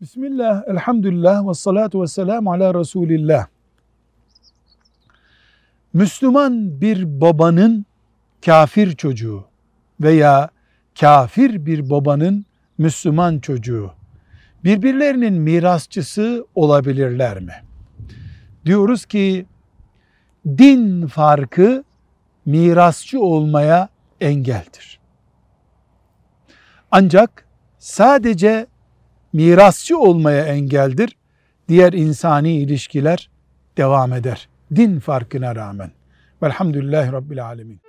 Bismillah, elhamdülillah ve salatu ve selamu ala Resulillah. Müslüman bir babanın kafir çocuğu veya kafir bir babanın Müslüman çocuğu birbirlerinin mirasçısı olabilirler mi? Diyoruz ki din farkı mirasçı olmaya engeldir. Ancak sadece mirasçı olmaya engeldir. Diğer insani ilişkiler devam eder. Din farkına rağmen. Velhamdülillahi Rabbil Alemin.